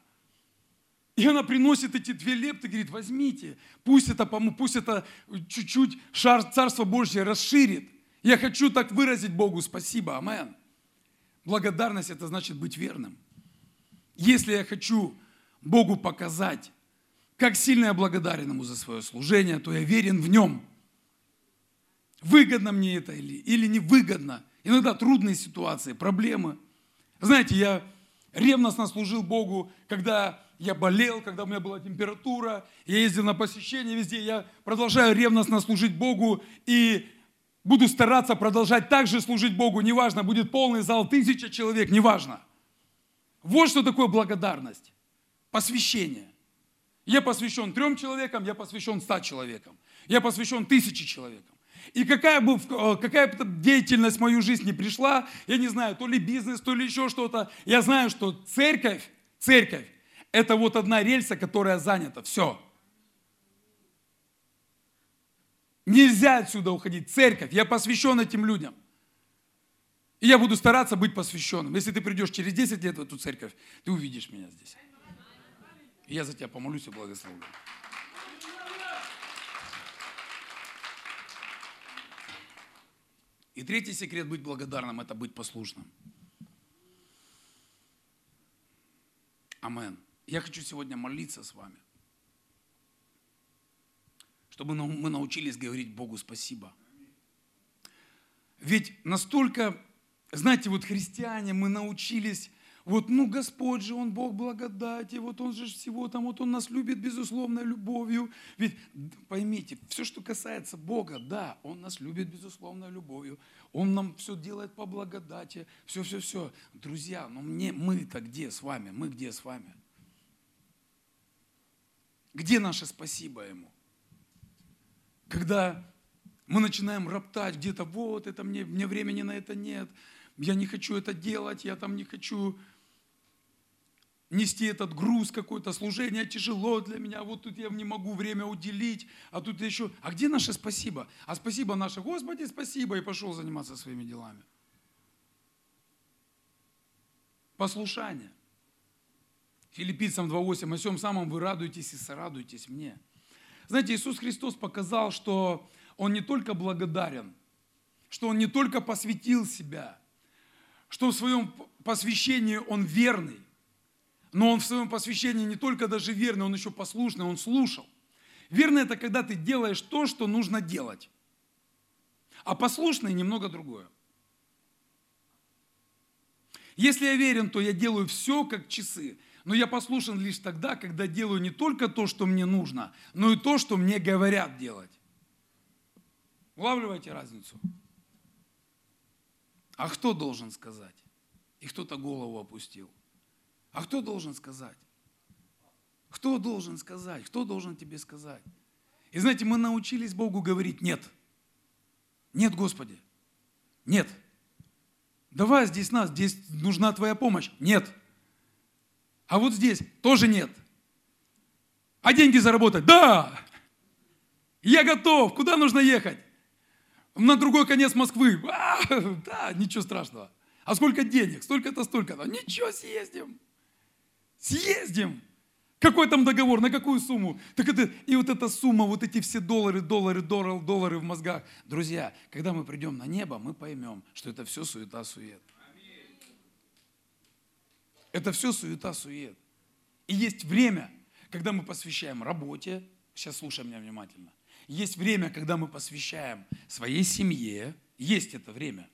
И она приносит эти две лепты, говорит, возьмите, пусть это, пусть это чуть-чуть шар Царства Божье расширит. Я хочу так выразить Богу спасибо, амен. Благодарность – это значит быть верным. Если я хочу Богу показать, как сильно я благодарен Ему за свое служение, то я верен в Нем. Выгодно мне это или, или невыгодно. Иногда трудные ситуации, проблемы. Знаете, я ревностно служил Богу, когда я болел, когда у меня была температура, я ездил на посещение везде, я продолжаю ревностно служить Богу и буду стараться продолжать так же служить Богу, неважно, будет полный зал, тысяча человек, неважно. Вот что такое благодарность, посвящение. Я посвящен трем человекам, я посвящен ста человекам, я посвящен тысяче человекам. И какая бы, э, какая бы деятельность в мою жизнь не пришла, я не знаю, то ли бизнес, то ли еще что-то, я знаю, что церковь, церковь, это вот одна рельса, которая занята. Все. Нельзя отсюда уходить. Церковь, я посвящен этим людям. И я буду стараться быть посвященным. Если ты придешь через 10 лет в эту церковь, ты увидишь меня здесь. И я за тебя помолюсь и благословлю. И третий секрет быть благодарным – это быть послушным. Амен. Я хочу сегодня молиться с вами, чтобы мы научились говорить Богу спасибо. Ведь настолько, знаете, вот христиане, мы научились, вот, ну, Господь же, Он Бог благодати, вот Он же всего там, вот Он нас любит безусловной любовью. Ведь поймите, все, что касается Бога, да, Он нас любит безусловной любовью, Он нам все делает по благодати, все-все-все. Друзья, но мне, мы-то где с вами, мы где с вами? Где наше спасибо Ему? Когда мы начинаем роптать где-то, вот, это мне, мне времени на это нет, я не хочу это делать, я там не хочу нести этот груз какой-то, служение тяжело для меня, вот тут я не могу время уделить, а тут еще, а где наше спасибо? А спасибо наше, Господи, спасибо, и пошел заниматься своими делами. Послушание. Филиппийцам 2.8, о всем самом вы радуетесь и сорадуетесь мне. Знаете, Иисус Христос показал, что Он не только благодарен, что Он не только посвятил себя, что в своем посвящении Он верный, но Он в своем посвящении не только даже верный, Он еще послушный, Он слушал. Верный – это когда ты делаешь то, что нужно делать. А послушный – немного другое. Если я верен, то я делаю все, как часы. Но я послушен лишь тогда, когда делаю не только то, что мне нужно, но и то, что мне говорят делать. Улавливаете разницу? А кто должен сказать? И кто-то голову опустил. А кто должен сказать? Кто должен сказать? Кто должен тебе сказать? И знаете, мы научились Богу говорить «нет». Нет, Господи. Нет. Давай здесь нас, здесь нужна Твоя помощь. Нет. А вот здесь тоже нет. А деньги заработать? Да! Я готов. Куда нужно ехать? На другой конец Москвы. <laughs> А, да, ничего страшного. А сколько денег? Столько-то, столько-то. Ничего, съездим. Съездим. Какой там договор, на какую сумму? Так это, и вот эта сумма, вот эти все доллары, доллары, доллары, доллары в мозгах. Друзья, когда мы придем на небо, мы поймем, что это все суета-сует. Это все суета-сует. И есть время, когда мы посвящаем работе, сейчас слушай меня внимательно, есть время, когда мы посвящаем своей семье, есть это время.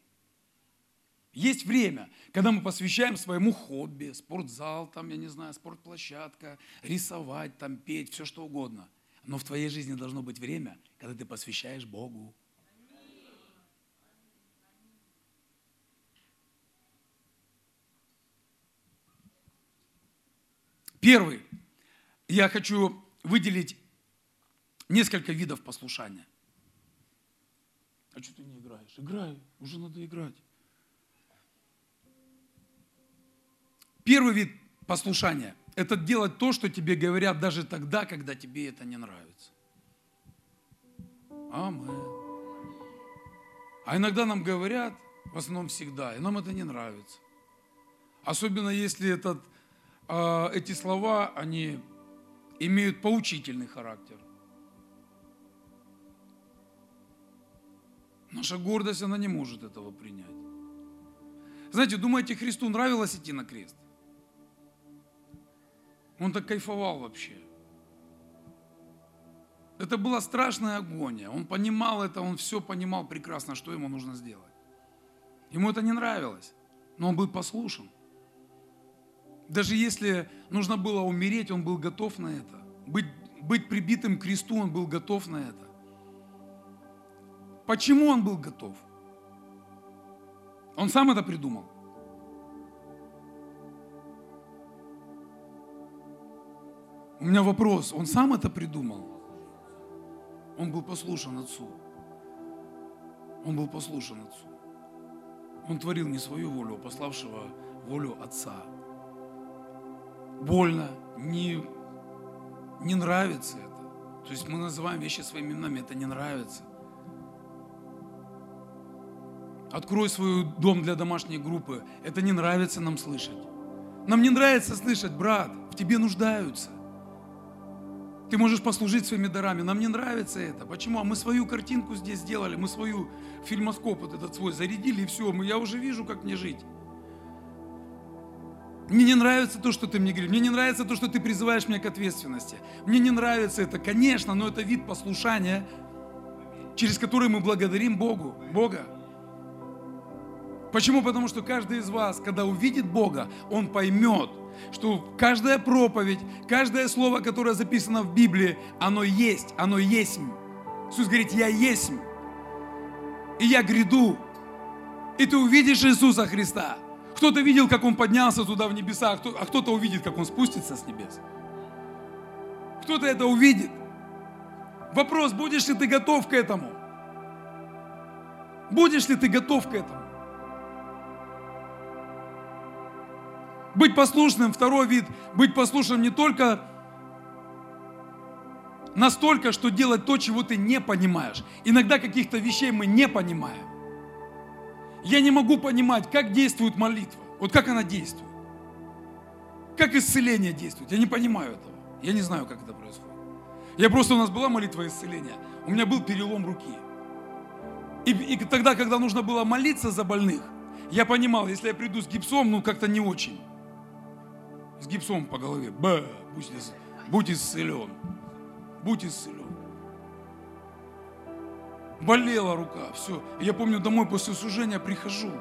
Есть время, когда мы посвящаем своему хобби, спортзал, там, я не знаю, спортплощадка, рисовать, там, петь, все что угодно. Но в твоей жизни должно быть время, когда ты посвящаешь Богу. Первый. Я хочу выделить несколько видов послушания. А что ты не играешь? Играй, уже надо играть. Первый вид послушания – это делать то, что тебе говорят даже тогда, когда тебе это не нравится. Амен. А иногда нам говорят, в основном всегда, и нам это не нравится. Особенно если этот, эти слова, они имеют поучительный характер. Наша гордость, она не может этого принять. Знаете, думаете, Христу нравилось идти на крест? Он так кайфовал вообще. Это была страшная агония. Он понимал это, он все понимал прекрасно, что ему нужно сделать. Ему это не нравилось, но он был послушен. Даже если нужно было умереть, он был готов на это. Быть, быть прибитым к кресту, он был готов на это. Почему он был готов? Он сам это придумал. У меня вопрос, он сам это придумал? Он был послушан Отцу. Он был послушан Отцу. Он творил не свою волю, а пославшего волю Отца. Больно, не, не нравится это. То есть мы называем вещи своими именами, это не нравится. Открой свой дом для домашней группы. Это не нравится нам слышать. Нам не нравится слышать, брат, в тебе нуждаются. Ты можешь послужить своими дарами. Нам не нравится это. Почему? А мы свою картинку здесь сделали, мы свою фильмоскоп вот этот свой зарядили, и все. Я уже вижу, как мне жить. Мне не нравится то, что ты мне говоришь. Мне не нравится то, что ты призываешь меня к ответственности. Мне не нравится это, конечно, но это вид послушания, через который мы благодарим Богу, Бога. Почему? Потому что каждый из вас, когда увидит Бога, он поймет, что каждая проповедь, каждое слово, которое записано в Библии, оно есть, оно есть. Иисус говорит, я есть. И я гряду. И ты увидишь Иисуса Христа. Кто-то видел, как Он поднялся туда в небеса, а кто-то увидит, как Он спустится с небес. Кто-то это увидит. Вопрос, будешь ли ты готов к этому? Будешь ли ты готов к этому? Быть послушным, второй вид, быть послушным не только настолько, что делать то, чего ты не понимаешь. Иногда каких-то вещей мы не понимаем. Я не могу понимать, как действует молитва. Вот как она действует. Как исцеление действует? Я не понимаю этого. Я не знаю, как это происходит. Я просто, у нас была молитва исцеления. У меня был перелом руки. И, и тогда, когда нужно было молиться за больных, я понимал, если я приду с гипсом, ну как-то не очень. С гипсом по голове. Б, будь, будь исцелен. Будь исцелен. Болела рука, все. Я помню, домой после служения прихожу.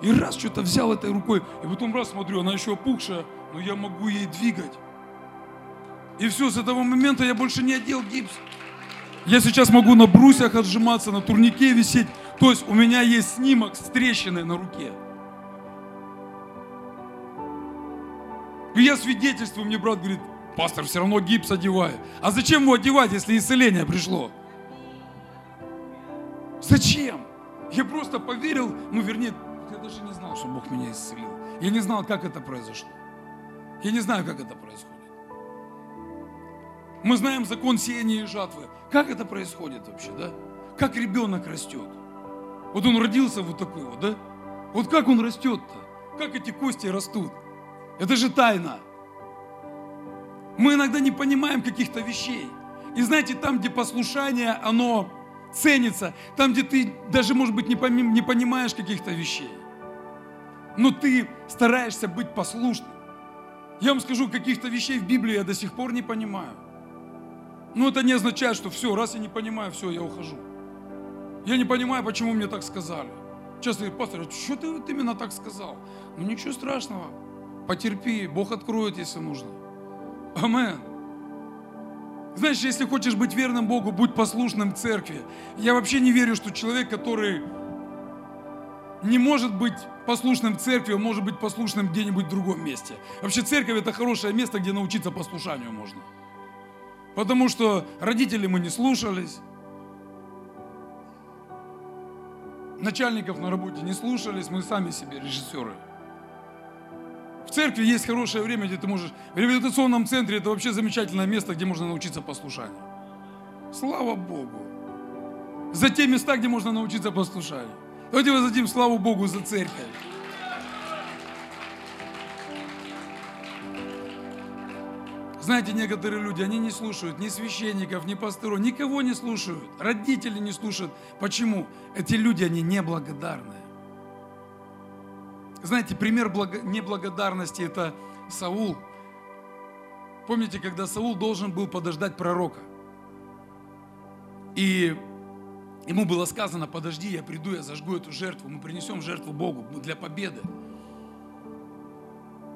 И раз что-то взял этой рукой, и потом раз смотрю, она еще опухшая, но я могу ей двигать. И все, с этого момента я больше не одел гипс. Я сейчас могу на брусьях отжиматься, на турнике висеть. То есть у меня есть снимок с трещиной на руке. И я свидетельствую, мне брат говорит, пастор, все равно гипс одеваю. А зачем его одевать, если исцеление пришло? Зачем? Я просто поверил, ну вернее, я даже не знал, что Бог меня исцелил. Я не знал, как это произошло. Я не знаю, как это происходит. Мы знаем закон сеяния и жатвы. Как это происходит вообще, да? Как ребенок растет? Вот он родился вот такой вот, да? Вот как он растет-то? Как эти кости растут? Это же тайна. Мы иногда не понимаем каких-то вещей. И знаете, там, где послушание, оно ценится, там, где ты даже, может быть, не, помим, не понимаешь каких-то вещей, но ты стараешься быть послушным. Я вам скажу, каких-то вещей в Библии я до сих пор не понимаю. Но это не означает, что все, раз я не понимаю, все, я ухожу. Я не понимаю, почему мне так сказали. Часто говорят, пастор, что ты вот именно так сказал? Ну ничего страшного, потерпи, Бог откроет, если нужно. Амен. Знаешь, если хочешь быть верным Богу, будь послушным церкви. Я вообще не верю, что человек, который не может быть послушным церкви, он может быть послушным где-нибудь в другом месте. Вообще церковь это хорошее место, где научиться послушанию можно. Потому что родители мы не слушались, начальников на работе не слушались, мы сами себе режиссеры. Церкви есть хорошее время, где ты можешь... В реабилитационном центре это вообще замечательное место, где можно научиться послушанию. Слава Богу. За те места, где можно научиться послушанию. Давайте воздадим славу Богу за церковь. Знаете, некоторые люди, они не слушают ни священников, ни пасторов, никого не слушают. Родители не слушают. Почему? Эти люди, они неблагодарные. Знаете, пример благо... неблагодарности – это Саул. Помните, когда Саул должен был подождать пророка? И ему было сказано, подожди, я приду, я зажгу эту жертву, мы принесем жертву Богу для победы.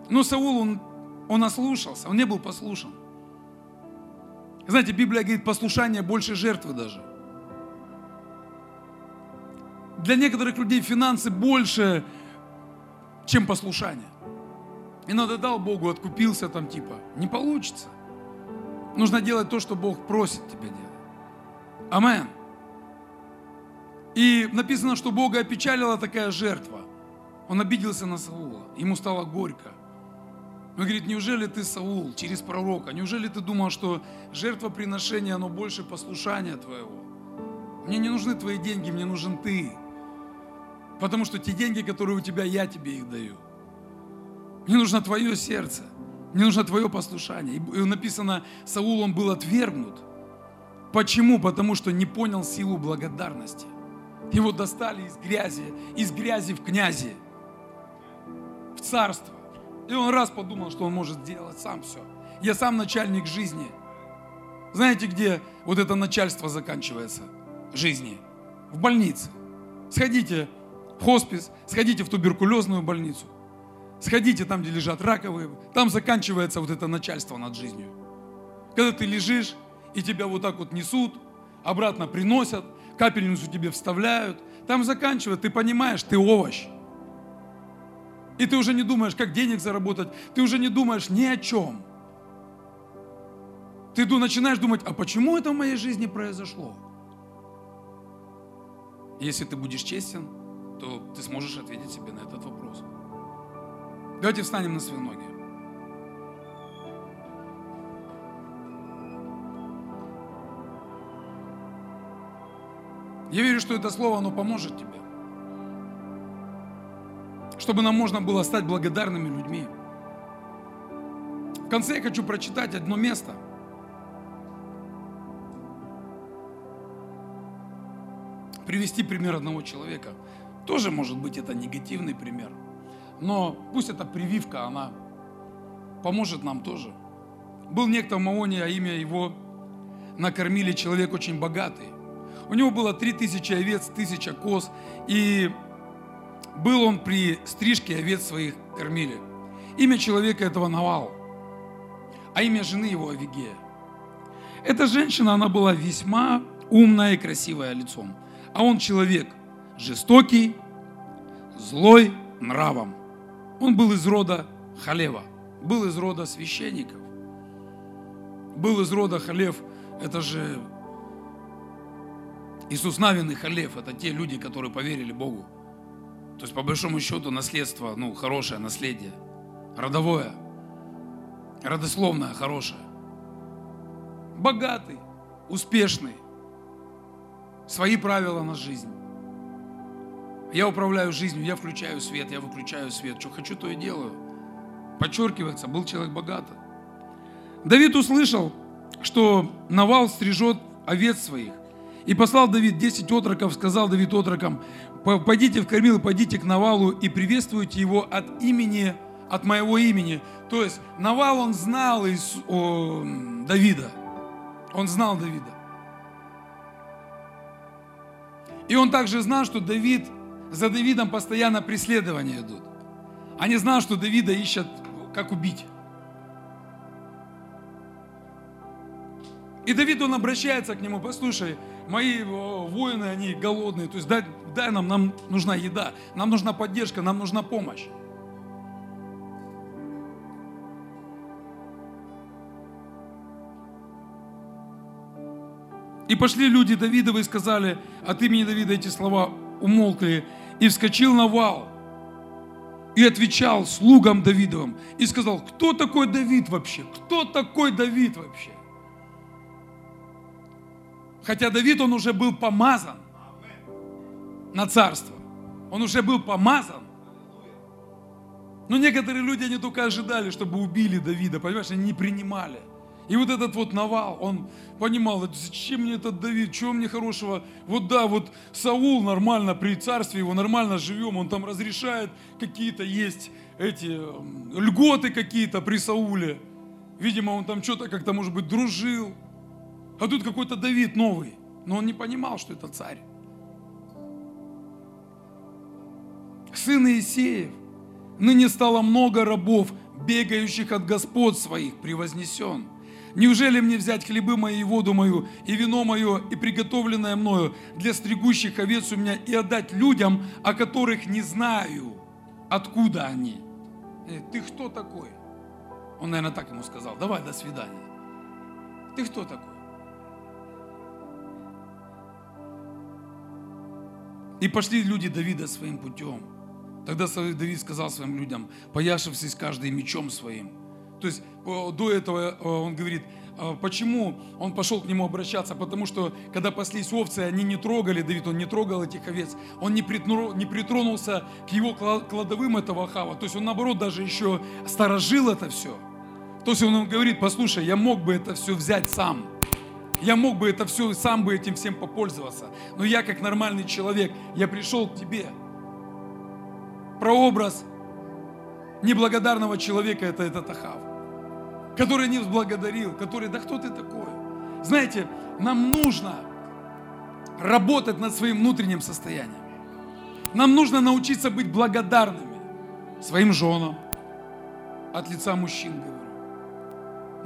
Но Саул, он он ослушался, он не был послушан. Знаете, Библия говорит, послушание больше жертвы даже. Для некоторых людей финансы больше, чем послушание. И надо дал Богу, откупился там типа. Не получится. Нужно делать то, что Бог просит тебя делать. Амен. И написано, что Бога опечалила такая жертва. Он обиделся на Саула. Ему стало горько. Он говорит, неужели ты, Саул, через пророка, неужели ты думал, что жертвоприношение, оно больше послушания твоего? Мне не нужны твои деньги, мне нужен ты. Потому что те деньги, которые у тебя, я тебе их даю. Мне нужно твое сердце, мне нужно твое послушание. И написано, Саул, он был отвергнут. Почему? Потому что не понял силу благодарности. Его достали из грязи, из грязи в князи, в царство. И он раз подумал, что он может сделать сам все. Я сам начальник жизни. Знаете, где вот это начальство заканчивается жизни? В больнице. Сходите хоспис, сходите в туберкулезную больницу. Сходите там, где лежат раковые. Там заканчивается вот это начальство над жизнью. Когда ты лежишь, и тебя вот так вот несут, обратно приносят, капельницу тебе вставляют. Там заканчивается, ты понимаешь, ты овощ. И ты уже не думаешь, как денег заработать. Ты уже не думаешь ни о чем. Ты начинаешь думать, а почему это в моей жизни произошло? Если ты будешь честен, то ты сможешь ответить себе на этот вопрос. Давайте встанем на свои ноги. Я верю, что это слово, оно поможет тебе чтобы нам можно было стать благодарными людьми. В конце я хочу прочитать одно место. Привести пример одного человека. Тоже может быть это негативный пример. Но пусть эта прививка, она поможет нам тоже. Был некто в Маоне, а имя его накормили человек очень богатый. У него было три тысячи овец, тысяча коз, и был он при стрижке овец своих кормили. Имя человека этого Навал, а имя жены его Авигея. Эта женщина, она была весьма умная и красивая лицом, а он человек жестокий, злой нравом. Он был из рода Халева, был из рода священников, был из рода Халев, это же Иисус Навин и Халев, это те люди, которые поверили Богу. То есть, по большому счету, наследство, ну, хорошее наследие, родовое, родословное, хорошее. Богатый, успешный, свои правила на жизнь. Я управляю жизнью, я включаю свет, я выключаю свет. Что хочу, то и делаю. Подчеркивается, был человек богатый. Давид услышал, что Навал стрижет овец своих. И послал Давид 10 отроков, сказал Давид отрокам, пойдите в кормил, пойдите к Навалу и приветствуйте его от имени, от моего имени. То есть Навал, он знал из, о, Давида. Он знал Давида. И он также знал, что Давид, за Давидом постоянно преследования идут. Они знали, что Давида ищут, как убить. И Давид, он обращается к нему, послушай, мои воины, они голодные, то есть дай, дай нам, нам нужна еда, нам нужна поддержка, нам нужна помощь. И пошли люди Давидовы и сказали, от имени Давида эти слова умолкли, и вскочил на вал, и отвечал слугам Давидовым, и сказал, кто такой Давид вообще? Кто такой Давид вообще? Хотя Давид, он уже был помазан на царство. Он уже был помазан. Но некоторые люди, они только ожидали, чтобы убили Давида, понимаешь, они не принимали. И вот этот вот Навал, он понимал, зачем мне этот Давид, чего мне хорошего? Вот да, вот Саул нормально при царстве его, нормально живем, он там разрешает какие-то есть эти льготы какие-то при Сауле. Видимо, он там что-то как-то, может быть, дружил. А тут какой-то Давид новый. Но он не понимал, что это царь. Сын Иисеев. Ныне стало много рабов, бегающих от господ своих, превознесен. Неужели мне взять хлебы мои и воду мою, и вино мое, и приготовленное мною для стригущих овец у меня, и отдать людям, о которых не знаю, откуда они? Э, ты кто такой? Он, наверное, так ему сказал. Давай, до свидания. Ты кто такой? И пошли люди Давида своим путем. Тогда Давид сказал своим людям, пояшившись каждый мечом своим. То есть до этого он говорит, почему он пошел к нему обращаться? Потому что, когда паслись овцы, они не трогали Давид, он не трогал этих овец, он не, притронулся к его кладовым этого хава. То есть он, наоборот, даже еще сторожил это все. То есть он говорит, послушай, я мог бы это все взять сам. Я мог бы это все, сам бы этим всем попользоваться. Но я, как нормальный человек, я пришел к тебе. Прообраз неблагодарного человека – это этот Ахав, который не взблагодарил, который, да кто ты такой? Знаете, нам нужно работать над своим внутренним состоянием. Нам нужно научиться быть благодарными своим женам, от лица мужчин говорю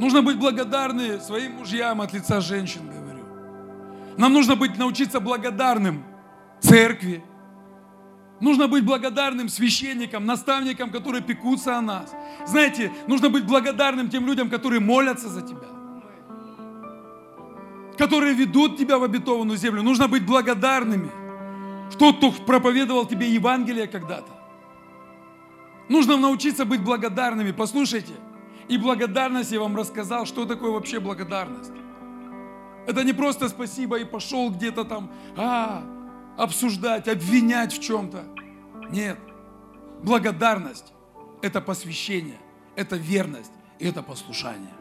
Нужно быть благодарны своим мужьям от лица женщин, говорю. Нам нужно быть, научиться благодарным церкви. Нужно быть благодарным священникам, наставникам, которые пекутся о нас. Знаете, нужно быть благодарным тем людям, которые молятся за тебя. Которые ведут тебя в обетованную землю. Нужно быть благодарными. Тот, кто проповедовал тебе Евангелие когда-то. Нужно научиться быть благодарными. Послушайте, и благодарность я вам рассказал, что такое вообще благодарность. Это не просто спасибо и пошел где-то там а, обсуждать, обвинять в чем-то. Нет. Благодарность – это посвящение, это верность, это послушание.